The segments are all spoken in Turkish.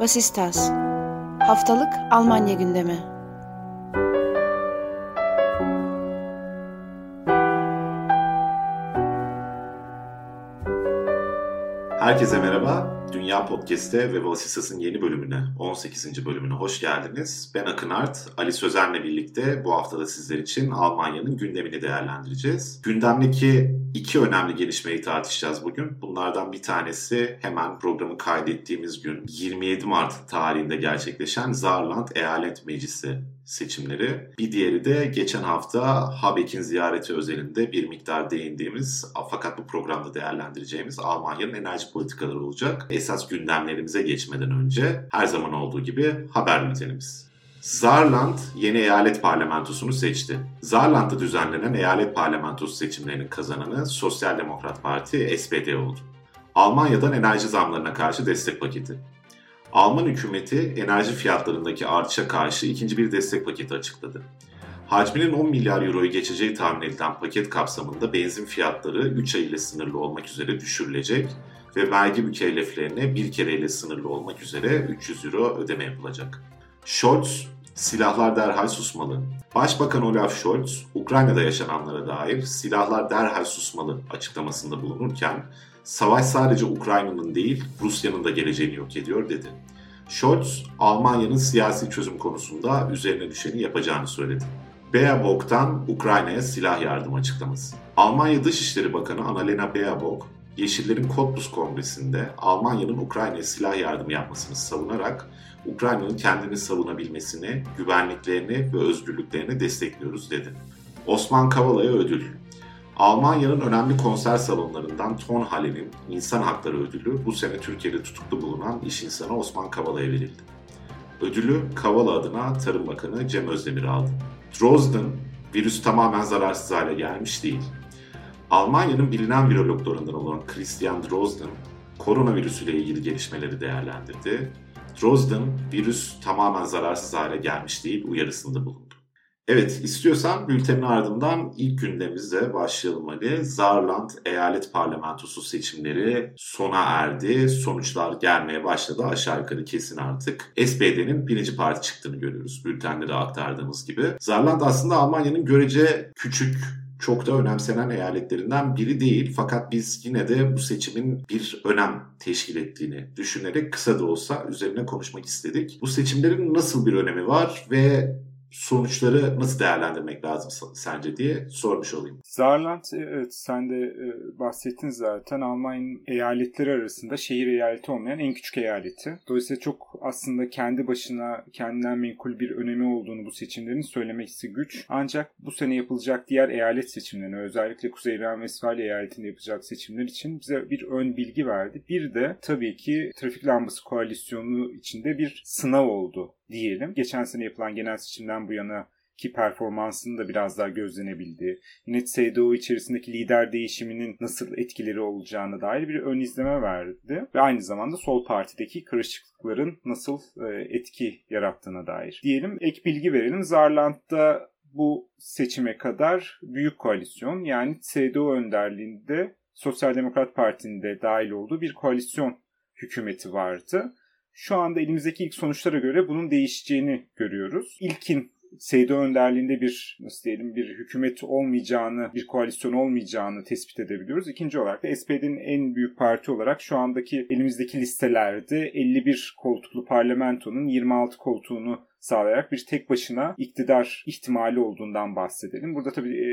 Vasistas Haftalık Almanya gündemi Herkese merhaba. Dünya Podcast'te ve Vasistas'ın yeni bölümüne, 18. bölümüne hoş geldiniz. Ben Akın Art, Ali Sözen'le birlikte bu haftada sizler için Almanya'nın gündemini değerlendireceğiz. Gündemdeki iki önemli gelişmeyi tartışacağız bugün. Bunlardan bir tanesi hemen programı kaydettiğimiz gün 27 Mart tarihinde gerçekleşen Saarland Eyalet Meclisi seçimleri. Bir diğeri de geçen hafta Habeck'in ziyareti özelinde bir miktar değindiğimiz fakat bu programda değerlendireceğimiz Almanya'nın enerji politikaları olacak. Esas gündemlerimize geçmeden önce her zaman olduğu gibi haber bültenimiz. Saarland yeni eyalet parlamentosunu seçti. Saarland'da düzenlenen eyalet parlamentosu seçimlerinin kazananı Sosyal Demokrat Parti SPD oldu. Almanya'dan enerji zamlarına karşı destek paketi. Alman hükümeti enerji fiyatlarındaki artışa karşı ikinci bir destek paketi açıkladı. Hacminin 10 milyar euroyu geçeceği tahmin edilen paket kapsamında benzin fiyatları 3 ay ile sınırlı olmak üzere düşürülecek ve vergi mükelleflerine bir kereyle sınırlı olmak üzere 300 euro ödeme yapılacak. Scholz, silahlar derhal susmalı. Başbakan Olaf Scholz, Ukrayna'da yaşananlara dair silahlar derhal susmalı açıklamasında bulunurken, savaş sadece Ukrayna'nın değil Rusya'nın da geleceğini yok ediyor dedi. Scholz, Almanya'nın siyasi çözüm konusunda üzerine düşeni yapacağını söyledi. Baerbock'tan Ukrayna'ya silah yardım açıklaması. Almanya Dışişleri Bakanı Annalena Baerbock, Yeşillerin Cottbus Kongresi'nde Almanya'nın Ukrayna'ya silah yardımı yapmasını savunarak Ukrayna'nın kendini savunabilmesini, güvenliklerini ve özgürlüklerini destekliyoruz dedi. Osman Kavala'ya ödül. Almanya'nın önemli konser salonlarından Tonhalle'nin İnsan Hakları Ödülü bu sene Türkiye'de tutuklu bulunan iş insanı Osman Kavala'ya verildi. Ödülü Kavala adına Tarım Bakanı Cem Özdemir aldı. Drozden, virüs tamamen zararsız hale gelmiş değil. Almanya'nın bilinen virologlarından olan Christian Drozden, koronavirüsüyle ilgili gelişmeleri değerlendirdi. Drozden, virüs tamamen zararsız hale gelmiş değil uyarısında bulundu. Evet, istiyorsan bültenin ardından ilk gündemimizle başlayalım Ali. Saarland Eyalet Parlamentosu seçimleri sona erdi. Sonuçlar gelmeye başladı. Aşağı yukarı kesin artık. SPD'nin birinci parti çıktığını görüyoruz. Bültende de aktardığımız gibi. Saarland aslında Almanya'nın görece küçük çok da önemsenen eyaletlerinden biri değil. Fakat biz yine de bu seçimin bir önem teşkil ettiğini düşünerek kısa da olsa üzerine konuşmak istedik. Bu seçimlerin nasıl bir önemi var ve sonuçları nasıl değerlendirmek lazım sence diye sormuş olayım. Saarland evet sen de e, bahsettin zaten Almanya'nın eyaletleri arasında şehir eyaleti olmayan en küçük eyaleti. Dolayısıyla çok aslında kendi başına kendinden menkul bir önemi olduğunu bu seçimlerin söylemesi güç. Ancak bu sene yapılacak diğer eyalet seçimlerine özellikle Kuzey Ren-Vesfalya eyaletinde yapılacak seçimler için bize bir ön bilgi verdi. Bir de tabii ki trafik lambası koalisyonu içinde bir sınav oldu diyelim. Geçen sene yapılan genel seçimden bu yana ki performansının da biraz daha gözlenebildiği, yine CDU içerisindeki lider değişiminin nasıl etkileri olacağına dair bir ön izleme verdi. Ve aynı zamanda sol partideki karışıklıkların nasıl e, etki yarattığına dair. Diyelim ek bilgi verelim. Zarland'da bu seçime kadar büyük koalisyon yani CDU önderliğinde Sosyal Demokrat Parti'nin de dahil olduğu bir koalisyon hükümeti vardı. Şu anda elimizdeki ilk sonuçlara göre bunun değişeceğini görüyoruz. İlkin Seydo önderliğinde bir nasıl diyelim bir hükümet olmayacağını, bir koalisyon olmayacağını tespit edebiliyoruz. İkinci olarak da SPD'nin en büyük parti olarak şu andaki elimizdeki listelerde 51 koltuklu parlamentonun 26 koltuğunu sağlayarak bir tek başına iktidar ihtimali olduğundan bahsedelim. Burada tabii e,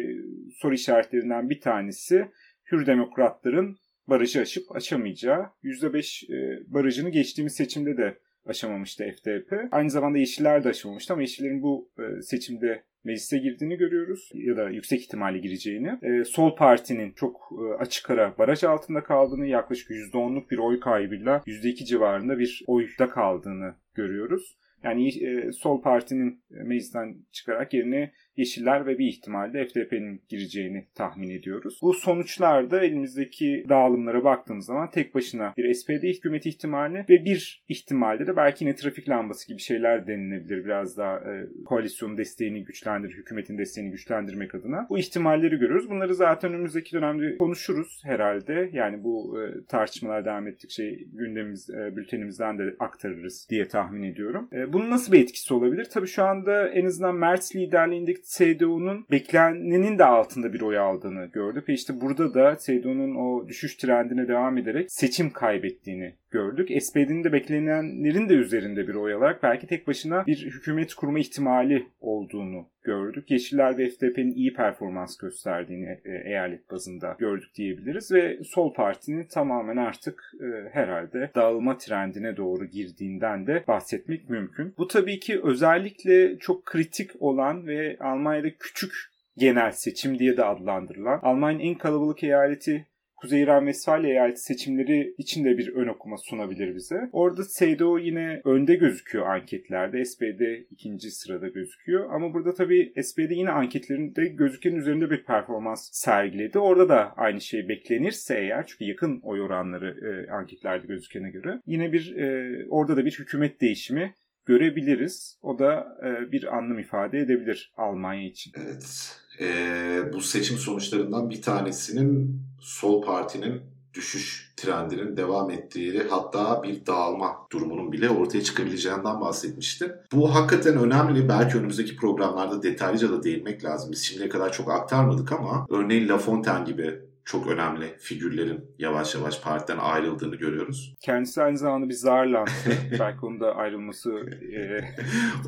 soru işaretlerinden bir tanesi Hür Demokratların barajı aşıp açamayacağı. %5 e, barajını geçtiğimiz seçimde de aşamamıştı FDP. Aynı zamanda Yeşiller de aşamamıştı ama Yeşillerin bu e, seçimde meclise girdiğini görüyoruz ya da yüksek ihtimalle gireceğini. E, Sol Parti'nin çok açık ara baraj altında kaldığını yaklaşık %10'luk bir oy kaybıyla %2 civarında bir oyda kaldığını görüyoruz. Yani Sol Parti'nin meclisten çıkarak yerine Yeşiller ve bir ihtimalle FDP'nin gireceğini tahmin ediyoruz. Bu sonuçlarda elimizdeki dağılımlara baktığımız zaman tek başına bir SPD hükümeti ihtimali ve bir ihtimalde de belki yine trafik lambası gibi şeyler denilebilir. Biraz daha e, koalisyon desteğini güçlendir, hükümetin desteğini güçlendirmek adına. Bu ihtimalleri görüyoruz. Bunları zaten önümüzdeki dönemde konuşuruz herhalde. Yani bu e, tartışmalar devam ettikçe gündemimiz, e, bültenimizden de aktarırız diye tahmin ediyorum. E, bunun nasıl bir etkisi olabilir? Tabii şu anda en azından Merz liderliğindeki CDU'nun beklenenin de altında bir oy aldığını gördük. Ve işte burada da CDU'nun o düşüş trendine devam ederek seçim kaybettiğini gördük. SPD'nin de beklenenlerin de üzerinde bir oy alarak belki tek başına bir hükümet kurma ihtimali olduğunu gördük. Yeşiller ve FDP'nin iyi performans gösterdiğini e, eyalet bazında gördük diyebiliriz ve Sol Parti'nin tamamen artık e, herhalde dağılma trendine doğru girdiğinden de bahsetmek mümkün. Bu tabii ki özellikle çok kritik olan ve Almanya'da küçük genel seçim diye de adlandırılan Almanya'nın en kalabalık eyaleti Kuzey İran Vesfalya eyaleti seçimleri için de bir ön okuma sunabilir bize. Orada CDU yine önde gözüküyor anketlerde. SPD ikinci sırada gözüküyor. Ama burada tabii SPD yine anketlerinde gözükenin üzerinde bir performans sergiledi. Orada da aynı şey beklenirse eğer çünkü yakın oy oranları e, anketlerde gözükene göre yine bir e, orada da bir hükümet değişimi görebiliriz. O da e, bir anlam ifade edebilir Almanya için. Evet. E, bu seçim sonuçlarından bir tanesinin Sol Parti'nin düşüş trendinin devam ettiği hatta bir dağılma durumunun bile ortaya çıkabileceğinden bahsetmişti. Bu hakikaten önemli. Belki önümüzdeki programlarda detaylıca da değinmek lazım. Biz şimdiye kadar çok aktarmadık ama örneğin La Fontaine gibi çok önemli figürlerin yavaş yavaş partiden ayrıldığını görüyoruz. Kendisi aynı zamanda bir zarlandı. Belki onun da ayrılması e,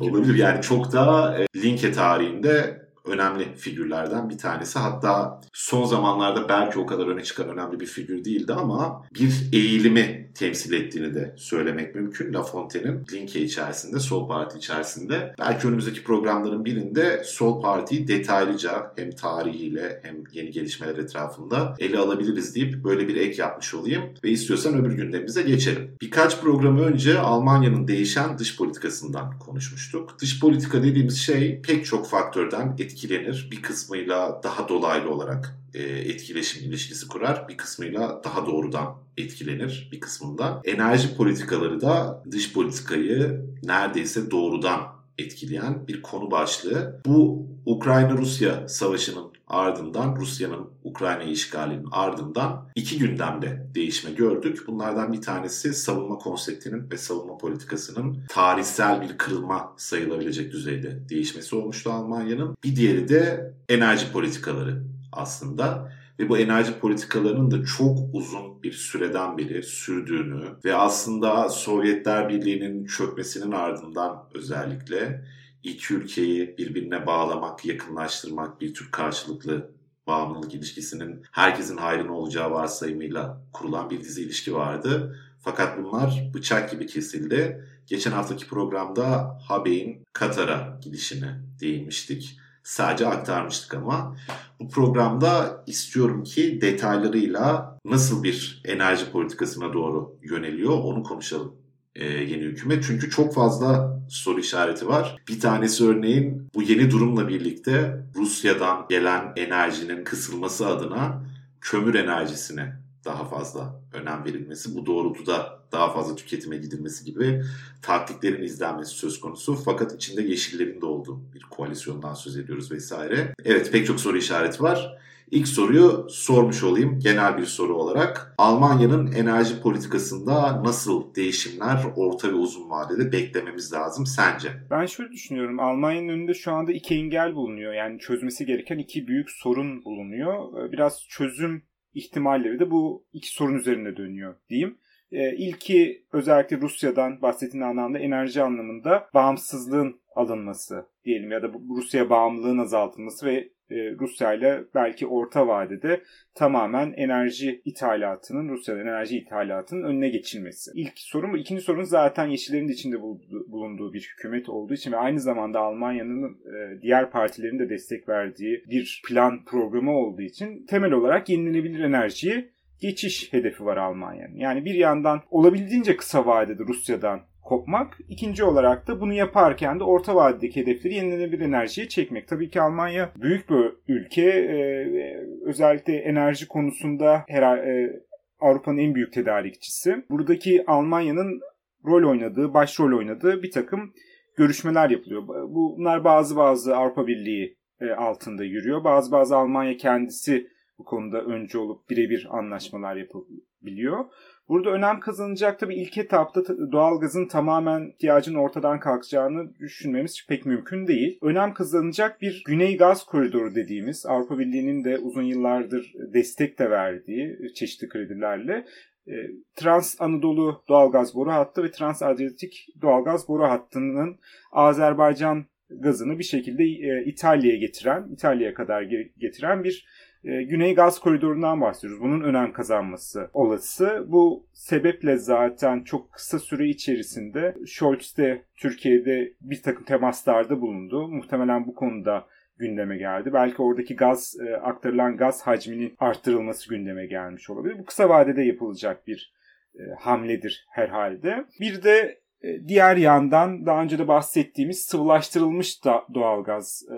olabilir. Yani çok da e, Linke tarihinde önemli figürlerden bir tanesi. Hatta son zamanlarda belki o kadar öne çıkan önemli bir figür değildi ama bir eğilimi temsil ettiğini de söylemek mümkün. La Fontaine'in Linke içerisinde, Sol Parti içerisinde. Belki önümüzdeki programların birinde Sol Parti'yi detaylıca hem tarihiyle hem yeni gelişmeler etrafında ele alabiliriz deyip böyle bir ek yapmış olayım. Ve istiyorsan öbür gündemimize geçelim. Birkaç program önce Almanya'nın değişen dış politikasından konuşmuştuk. Dış politika dediğimiz şey pek çok faktörden etkilenir. Bir kısmıyla daha dolaylı olarak e, etkileşim ilişkisi kurar. Bir kısmıyla daha doğrudan etkilenir bir kısmında. Enerji politikaları da dış politikayı neredeyse doğrudan etkileyen bir konu başlığı. Bu Ukrayna-Rusya savaşının ardından Rusya'nın Ukrayna işgalinin ardından iki gündemde değişme gördük. Bunlardan bir tanesi savunma konseptinin ve savunma politikasının tarihsel bir kırılma sayılabilecek düzeyde değişmesi olmuştu Almanya'nın. Bir diğeri de enerji politikaları aslında ve bu enerji politikalarının da çok uzun bir süreden beri sürdüğünü ve aslında Sovyetler Birliği'nin çökmesinin ardından özellikle iki ülkeyi birbirine bağlamak, yakınlaştırmak, bir tür karşılıklı bağımlılık ilişkisinin herkesin hayrına olacağı varsayımıyla kurulan bir dizi ilişki vardı. Fakat bunlar bıçak gibi kesildi. Geçen haftaki programda Habey'in Katar'a gidişine değinmiştik. Sadece aktarmıştık ama bu programda istiyorum ki detaylarıyla nasıl bir enerji politikasına doğru yöneliyor onu konuşalım e, yeni hükümet. Çünkü çok fazla soru işareti var. Bir tanesi örneğin bu yeni durumla birlikte Rusya'dan gelen enerjinin kısılması adına kömür enerjisine daha fazla önem verilmesi, bu doğrultuda daha fazla tüketime gidilmesi gibi taktiklerin izlenmesi söz konusu. Fakat içinde yeşillerin de olduğu bir koalisyondan söz ediyoruz vesaire. Evet pek çok soru işareti var. İlk soruyu sormuş olayım genel bir soru olarak. Almanya'nın enerji politikasında nasıl değişimler orta ve uzun vadede beklememiz lazım sence? Ben şöyle düşünüyorum. Almanya'nın önünde şu anda iki engel bulunuyor. Yani çözmesi gereken iki büyük sorun bulunuyor. Biraz çözüm ihtimalleri de bu iki sorun üzerine dönüyor diyeyim. E, ilki özellikle Rusya'dan bahsettiğin anlamda enerji anlamında bağımsızlığın alınması diyelim ya da Rusya bağımlılığın azaltılması ve e, Rusya ile belki orta vadede tamamen enerji ithalatının, Rusya'nın enerji ithalatının önüne geçilmesi. İlk sorun bu. İkinci sorun zaten Yeşillerin de içinde bulunduğu bir hükümet olduğu için ve aynı zamanda Almanya'nın e, diğer partilerin de destek verdiği bir plan programı olduğu için temel olarak yenilenebilir enerjiyi geçiş hedefi var Almanya'nın. Yani bir yandan olabildiğince kısa vadede Rusya'dan kopmak. İkinci olarak da bunu yaparken de orta vadedeki hedefleri yenilenebilir enerjiye çekmek. Tabii ki Almanya büyük bir ülke. Ee, özellikle enerji konusunda her, e, Avrupa'nın en büyük tedarikçisi. Buradaki Almanya'nın rol oynadığı, başrol oynadığı bir takım görüşmeler yapılıyor. Bunlar bazı bazı Avrupa Birliği e, altında yürüyor. Bazı bazı Almanya kendisi bu konuda önce olup birebir anlaşmalar yapabiliyor. Burada önem kazanacak tabii ilk etapta doğalgazın tamamen ihtiyacın ortadan kalkacağını düşünmemiz pek mümkün değil. Önem kazanacak bir Güney Gaz Koridoru dediğimiz Avrupa Birliği'nin de uzun yıllardır destek de verdiği çeşitli kredilerle e, Trans Anadolu doğalgaz boru hattı ve Trans Adriyatik doğalgaz boru hattının Azerbaycan gazını bir şekilde e, İtalya'ya getiren, İtalya'ya kadar getiren bir e, Güney Gaz Koridoru'ndan bahsediyoruz. Bunun önem kazanması olası. Bu sebeple zaten çok kısa süre içerisinde Scholz de Türkiye'de bir takım temaslarda bulundu. Muhtemelen bu konuda gündeme geldi. Belki oradaki gaz e, aktarılan gaz hacminin arttırılması gündeme gelmiş olabilir. Bu kısa vadede yapılacak bir e, hamledir herhalde. Bir de diğer yandan daha önce de bahsettiğimiz sıvılaştırılmış da doğalgaz e,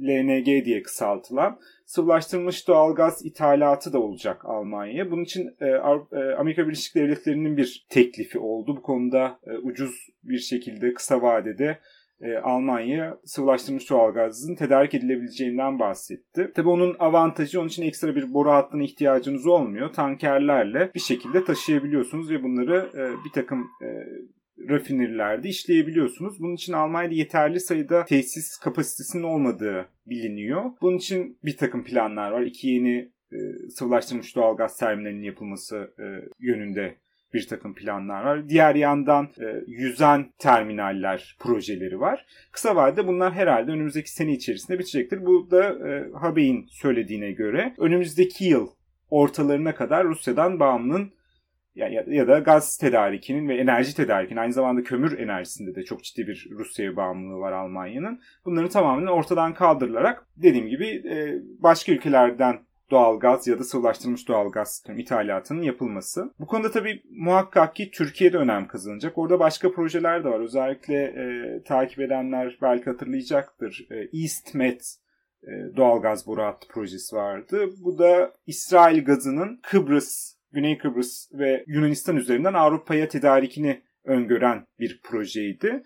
LNG diye kısaltılan sıvılaştırılmış doğalgaz ithalatı da olacak Almanya'ya. Bunun için e, Amerika Birleşik Devletleri'nin bir teklifi oldu. Bu konuda ucuz bir şekilde kısa vadede Almanya sıvılaştırılmış doğalgazın tedarik edilebileceğinden bahsetti. Tabi onun avantajı onun için ekstra bir boru hattına ihtiyacınız olmuyor. Tankerlerle bir şekilde taşıyabiliyorsunuz ve bunları bir takım rafinerilerde işleyebiliyorsunuz. Bunun için Almanya'da yeterli sayıda tesis kapasitesinin olmadığı biliniyor. Bunun için bir takım planlar var. İki yeni e, sıvılaştırılmış doğalgaz terminalinin yapılması e, yönünde bir takım planlar var. Diğer yandan e, yüzen terminaller projeleri var. Kısa vadede bunlar herhalde önümüzdeki sene içerisinde bitecektir. Bu da e, Habe'in söylediğine göre önümüzdeki yıl ortalarına kadar Rusya'dan bağımlının ya, ya, ya da gaz tedarikinin ve enerji tedarikinin aynı zamanda kömür enerjisinde de çok ciddi bir Rusya'ya bağımlılığı var Almanya'nın. Bunların tamamen ortadan kaldırılarak dediğim gibi e, başka ülkelerden doğal gaz ya da sıvılaştırılmış doğal gaz ithalatının yapılması. Bu konuda tabii muhakkak ki Türkiye'de önem kazanacak. Orada başka projeler de var. Özellikle e, takip edenler belki hatırlayacaktır. E, East Med e, doğalgaz boru hattı projesi vardı. Bu da İsrail gazının Kıbrıs Güney Kıbrıs ve Yunanistan üzerinden Avrupa'ya tedarikini öngören bir projeydi.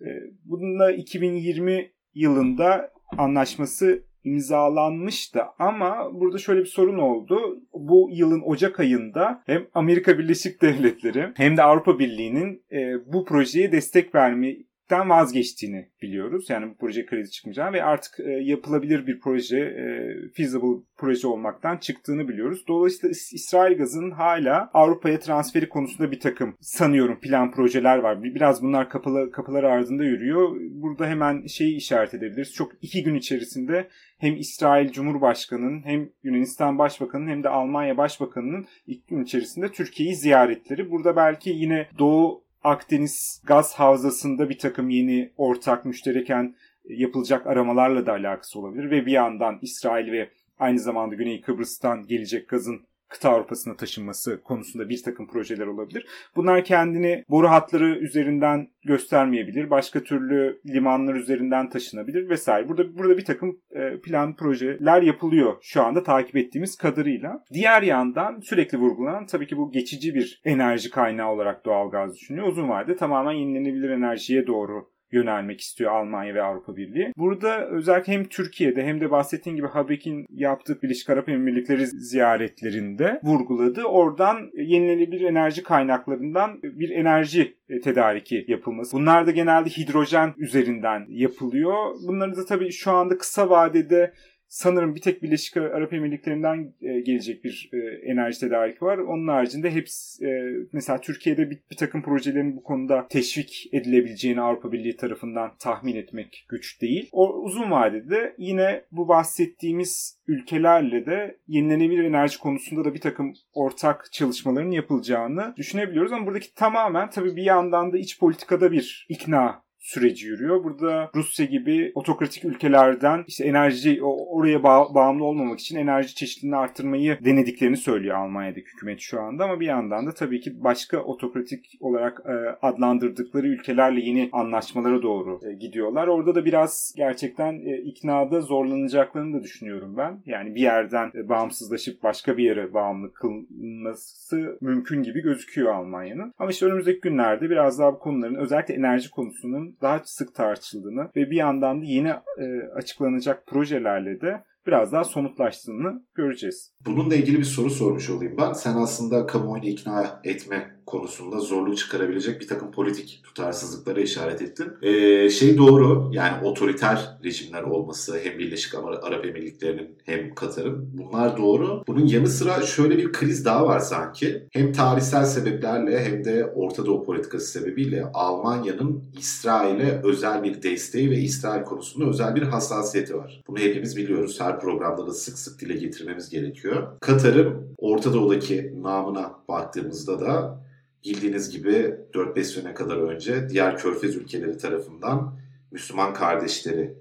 Ee, bununla 2020 yılında anlaşması imzalanmıştı ama burada şöyle bir sorun oldu. Bu yılın Ocak ayında hem Amerika Birleşik Devletleri hem de Avrupa Birliği'nin e, bu projeye destek verme den vazgeçtiğini biliyoruz. Yani bu proje kredi çıkmayacağını ve artık e, yapılabilir bir proje, e, feasible proje olmaktan çıktığını biliyoruz. Dolayısıyla İsrail gazının hala Avrupa'ya transferi konusunda bir takım sanıyorum plan projeler var. Biraz bunlar kapılı, kapılar ardında yürüyor. Burada hemen şeyi işaret edebiliriz. Çok iki gün içerisinde hem İsrail Cumhurbaşkanı'nın hem Yunanistan Başbakanı'nın hem de Almanya Başbakanı'nın ilk gün içerisinde Türkiye'yi ziyaretleri. Burada belki yine Doğu Akdeniz gaz havzasında bir takım yeni ortak müştereken yapılacak aramalarla da alakası olabilir ve bir yandan İsrail ve aynı zamanda Güney Kıbrıs'tan gelecek gazın kıta Avrupa'sına taşınması konusunda bir takım projeler olabilir. Bunlar kendini boru hatları üzerinden göstermeyebilir. Başka türlü limanlar üzerinden taşınabilir vesaire. Burada burada bir takım e, plan projeler yapılıyor şu anda takip ettiğimiz kadarıyla. Diğer yandan sürekli vurgulanan tabii ki bu geçici bir enerji kaynağı olarak doğalgaz düşünüyor. Uzun vadede tamamen yenilenebilir enerjiye doğru yönelmek istiyor Almanya ve Avrupa Birliği. Burada özellikle hem Türkiye'de hem de bahsettiğim gibi Habek'in yaptığı Birleşik Arap Emirlikleri ziyaretlerinde vurguladı. Oradan yenilenebilir enerji kaynaklarından bir enerji e, tedariki yapılması. Bunlar da genelde hidrojen üzerinden yapılıyor. Bunları da tabii şu anda kısa vadede sanırım bir tek Birleşik Arap Emirlikleri'nden e, gelecek bir e, enerji tedariki var. Onun haricinde hepsi e, mesela Türkiye'de bir, bir takım projelerin bu konuda teşvik edilebileceğini Avrupa Birliği tarafından tahmin etmek güç değil. O uzun vadede yine bu bahsettiğimiz ülkelerle de yenilenebilir enerji konusunda da bir takım ortak çalışmaların yapılacağını düşünebiliyoruz. Ama buradaki tamamen tabii bir yandan da iç politikada bir ikna süreci yürüyor. Burada Rusya gibi otokratik ülkelerden işte enerji oraya bağ, bağımlı olmamak için enerji çeşitliliğini artırmayı denediklerini söylüyor Almanya'daki hükümet şu anda ama bir yandan da tabii ki başka otokratik olarak e, adlandırdıkları ülkelerle yeni anlaşmalara doğru e, gidiyorlar. Orada da biraz gerçekten e, iknada zorlanacaklarını da düşünüyorum ben. Yani bir yerden e, bağımsızlaşıp başka bir yere bağımlı kılması mümkün gibi gözüküyor Almanya'nın. Ama işte önümüzdeki günlerde biraz daha bu konuların özellikle enerji konusunun daha sık tartışıldığını ve bir yandan da yeni e, açıklanacak projelerle de biraz daha somutlaştığını göreceğiz. Bununla ilgili bir soru sormuş olayım ben. Sen aslında kamuoyunu ikna etme konusunda zorluk çıkarabilecek bir takım politik tutarsızlıklara işaret ettin. Ee, şey doğru yani otoriter rejimler olması hem Birleşik Arap Emirlikleri'nin hem Katar'ın bunlar doğru. Bunun yanı sıra şöyle bir kriz daha var sanki. Hem tarihsel sebeplerle hem de Orta Doğu politikası sebebiyle Almanya'nın İsrail'e özel bir desteği ve İsrail konusunda özel bir hassasiyeti var. Bunu hepimiz biliyoruz. Her programda da sık sık dile getirmemiz gerekiyor. Katar'ın Orta Doğu'daki namına baktığımızda da bildiğiniz gibi 4-5 sene kadar önce diğer körfez ülkeleri tarafından Müslüman kardeşleri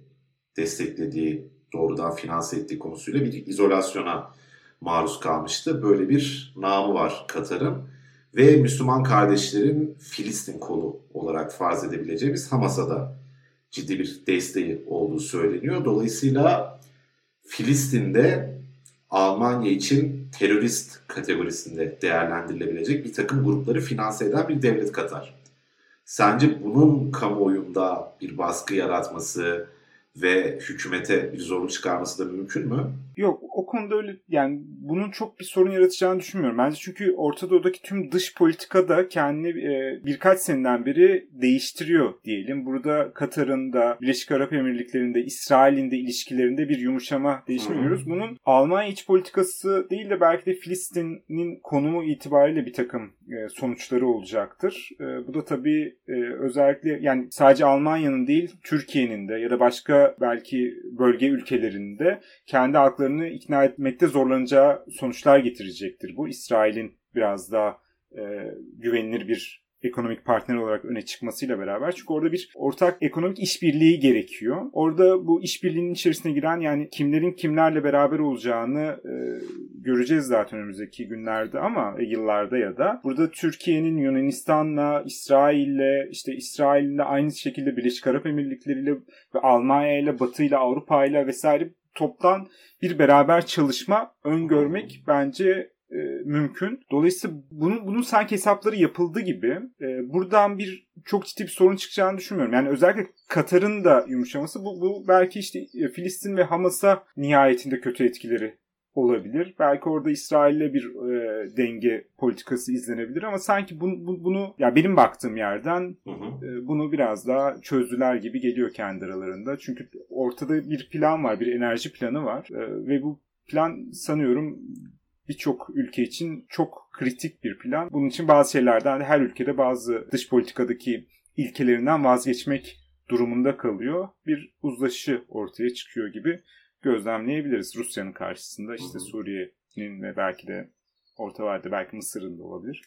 desteklediği, doğrudan finanse ettiği konusuyla bir izolasyona maruz kalmıştı. Böyle bir namı var Katar'ın ve Müslüman kardeşlerin Filistin kolu olarak farz edebileceğimiz Hamas'a da ciddi bir desteği olduğu söyleniyor. Dolayısıyla Filistin'de Almanya için terörist kategorisinde değerlendirilebilecek bir takım grupları finanse eden bir devlet Katar. Sence bunun kamuoyunda bir baskı yaratması, ve hükümete bir zorluk çıkarması da mümkün mü? Yok o konuda öyle yani bunun çok bir sorun yaratacağını düşünmüyorum. Bence çünkü Orta Doğu'daki tüm dış politika da kendini e, birkaç seneden beri değiştiriyor diyelim. Burada Katar'ın da Birleşik Arap Emirlikleri'nde İsrail'in de ilişkilerinde bir yumuşama değişmiyoruz. Bunun Almanya iç politikası değil de belki de Filistin'in konumu itibariyle bir takım e, sonuçları olacaktır. E, bu da tabii e, özellikle yani sadece Almanya'nın değil Türkiye'nin de ya da başka belki bölge ülkelerinde kendi halklarını ikna etmekte zorlanacağı sonuçlar getirecektir. Bu İsrail'in biraz daha e, güvenilir bir ekonomik partner olarak öne çıkmasıyla beraber. Çünkü orada bir ortak ekonomik işbirliği gerekiyor. Orada bu işbirliğinin içerisine giren yani kimlerin kimlerle beraber olacağını e, göreceğiz zaten önümüzdeki günlerde ama e, yıllarda ya da. Burada Türkiye'nin Yunanistan'la, İsrail'le, işte İsrail'le aynı şekilde Birleşik Arap Emirlikleri'yle ve Almanya'yla, Batı'yla, Avrupa'yla vesaire toptan bir beraber çalışma öngörmek bence e, mümkün. Dolayısıyla bunun bunun sanki hesapları yapıldı gibi. E, buradan bir çok ciddi bir sorun çıkacağını düşünmüyorum. Yani özellikle Katar'ın da yumuşaması bu, bu belki işte e, Filistin ve Hamas'a nihayetinde kötü etkileri olabilir. Belki orada İsrail'le bir e, denge politikası izlenebilir ama sanki bunu, bu, bunu ya benim baktığım yerden hı hı. E, bunu biraz daha çözdüler gibi geliyor kendi aralarında. Çünkü ortada bir plan var, bir enerji planı var e, ve bu plan sanıyorum birçok ülke için çok kritik bir plan. Bunun için bazı şeylerden her ülkede bazı dış politikadaki ilkelerinden vazgeçmek durumunda kalıyor. Bir uzlaşı ortaya çıkıyor gibi gözlemleyebiliriz Rusya'nın karşısında. işte Suriye'nin ve belki de Orta Vadide belki Mısır'ın da olabilir.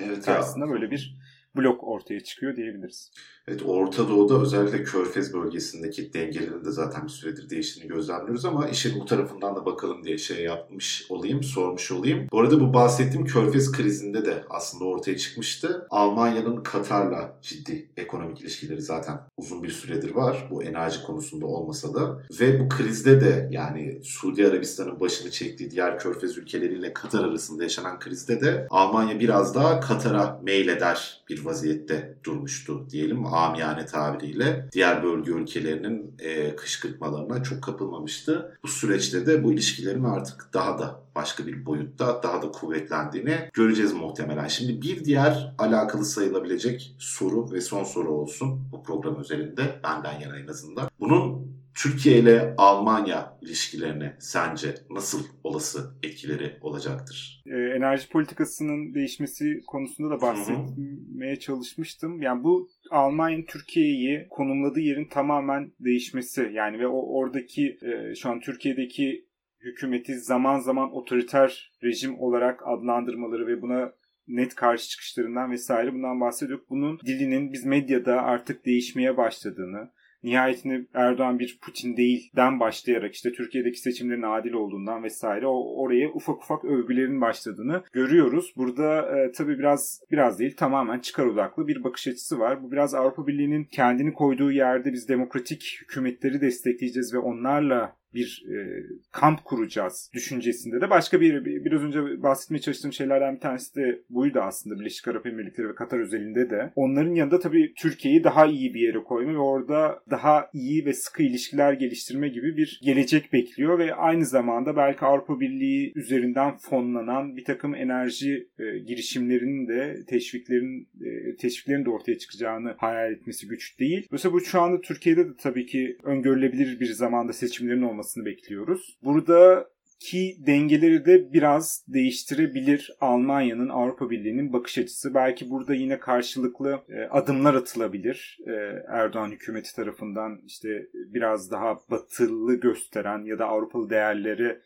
Evet karşısında ya. böyle bir blok ortaya çıkıyor diyebiliriz. Evet Orta Doğu'da özellikle Körfez bölgesindeki dengelerin de zaten bir süredir değiştiğini gözlemliyoruz ama işin bu tarafından da bakalım diye şey yapmış olayım, sormuş olayım. Bu arada bu bahsettiğim Körfez krizinde de aslında ortaya çıkmıştı. Almanya'nın Katar'la ciddi ekonomik ilişkileri zaten uzun bir süredir var. Bu enerji konusunda olmasa da. Ve bu krizde de yani Suudi Arabistan'ın başını çektiği diğer Körfez ülkeleriyle Katar arasında yaşanan krizde de Almanya biraz daha Katar'a meyleder bir vaziyette durmuştu diyelim amiyane tabiriyle. Diğer bölge ülkelerinin e, kışkırtmalarına çok kapılmamıştı. Bu süreçte de bu ilişkilerin artık daha da başka bir boyutta daha da kuvvetlendiğini göreceğiz muhtemelen. Şimdi bir diğer alakalı sayılabilecek soru ve son soru olsun bu program üzerinde benden yana en azından. Bunun Türkiye ile Almanya ilişkilerine sence nasıl olası etkileri olacaktır? Ee, enerji politikasının değişmesi konusunda da bahsetmeye Hı-hı. çalışmıştım. Yani bu Almanya Türkiye'yi konumladığı yerin tamamen değişmesi yani ve o oradaki e, şu an Türkiye'deki hükümeti zaman zaman otoriter rejim olarak adlandırmaları ve buna net karşı çıkışlarından vesaire bundan bahsediyor. Bunun dilinin biz medyada artık değişmeye başladığını, nihayetinde Erdoğan bir Putin değilden başlayarak işte Türkiye'deki seçimlerin adil olduğundan vesaire o oraya ufak ufak övgülerin başladığını görüyoruz. Burada e, tabii biraz biraz değil tamamen çıkar odaklı bir bakış açısı var. Bu biraz Avrupa Birliği'nin kendini koyduğu yerde biz demokratik hükümetleri destekleyeceğiz ve onlarla bir e, kamp kuracağız düşüncesinde de başka bir biraz önce bahsetmeye çalıştığım şeylerden bir tanesi de buydu aslında Birleşik Arap Emirlikleri ve Katar özelinde de. Onların yanında tabii Türkiye'yi daha iyi bir yere koyma ve orada daha iyi ve sıkı ilişkiler geliştirme gibi bir gelecek bekliyor ve aynı zamanda belki Avrupa Birliği üzerinden fonlanan bir takım enerji e, girişimlerinin de teşviklerin e, teşviklerin de ortaya çıkacağını hayal etmesi güç değil. Mesela bu şu anda Türkiye'de de tabii ki öngörülebilir bir zamanda seçimlerin olması olmasını bekliyoruz. Burada ki dengeleri de biraz değiştirebilir Almanya'nın Avrupa Birliği'nin bakış açısı. Belki burada yine karşılıklı e, adımlar atılabilir e, Erdoğan hükümeti tarafından işte biraz daha batılı gösteren ya da Avrupalı değerleri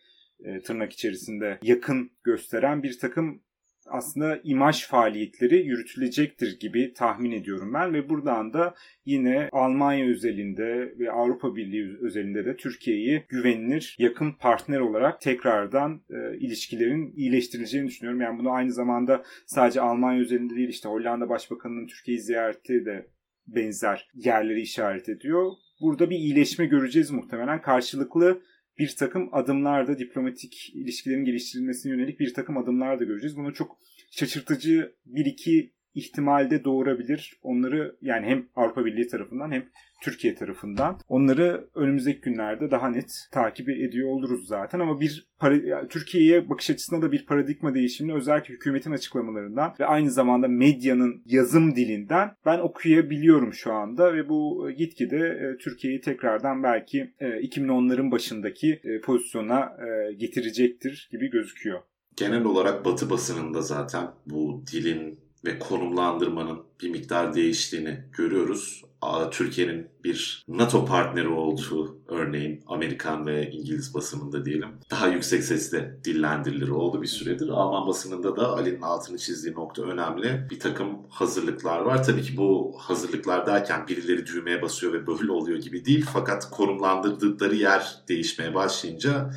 e, tırnak içerisinde yakın gösteren bir takım aslında imaj faaliyetleri yürütülecektir gibi tahmin ediyorum ben ve buradan da yine Almanya özelinde ve Avrupa Birliği özelinde de Türkiye'yi güvenilir yakın partner olarak tekrardan e, ilişkilerin iyileştirileceğini düşünüyorum. Yani bunu aynı zamanda sadece Almanya özelinde değil işte Hollanda Başbakanı'nın Türkiye'yi ziyareti de benzer yerleri işaret ediyor. Burada bir iyileşme göreceğiz muhtemelen. Karşılıklı bir takım adımlar da diplomatik ilişkilerin geliştirilmesine yönelik bir takım adımlar da göreceğiz. Bunu çok şaşırtıcı bir iki ihtimalde doğurabilir. Onları yani hem Avrupa Birliği tarafından hem Türkiye tarafından. Onları önümüzdeki günlerde daha net takip ediyor oluruz zaten ama bir para, Türkiye'ye bakış açısında da bir paradigma değişimini özellikle hükümetin açıklamalarından ve aynı zamanda medyanın yazım dilinden ben okuyabiliyorum şu anda ve bu gitgide e, Türkiye'yi tekrardan belki 2010'ların e, başındaki e, pozisyona getirecektir gibi gözüküyor. Genel olarak Batı basınında zaten bu dilin ve konumlandırmanın bir miktar değiştiğini görüyoruz. Türkiye'nin bir NATO partneri olduğu örneğin Amerikan ve İngiliz basınında diyelim daha yüksek sesle dillendirilir oldu bir süredir. Alman basınında da Ali'nin altını çizdiği nokta önemli. Bir takım hazırlıklar var. Tabii ki bu hazırlıklar derken birileri düğmeye basıyor ve böyle oluyor gibi değil. Fakat konumlandırdıkları yer değişmeye başlayınca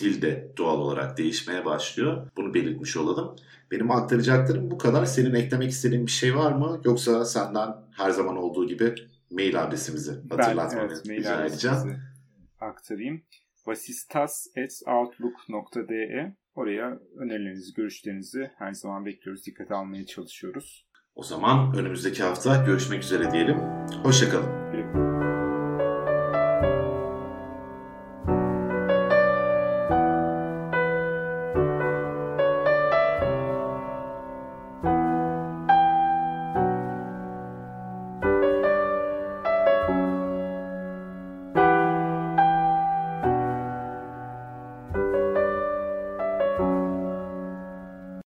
dil de doğal olarak değişmeye başlıyor. Bunu belirtmiş olalım. Benim aktaracaklarım bu kadar. Senin eklemek istediğin bir şey var mı? Yoksa senden her zaman olduğu gibi mail adresimizi hatırlatmanı evet, rica edeceğim. aktarayım. vasistas.outlook.de Oraya önerilerinizi, görüşlerinizi her zaman bekliyoruz. Dikkate almaya çalışıyoruz. O zaman önümüzdeki hafta görüşmek üzere diyelim. Hoşçakalın.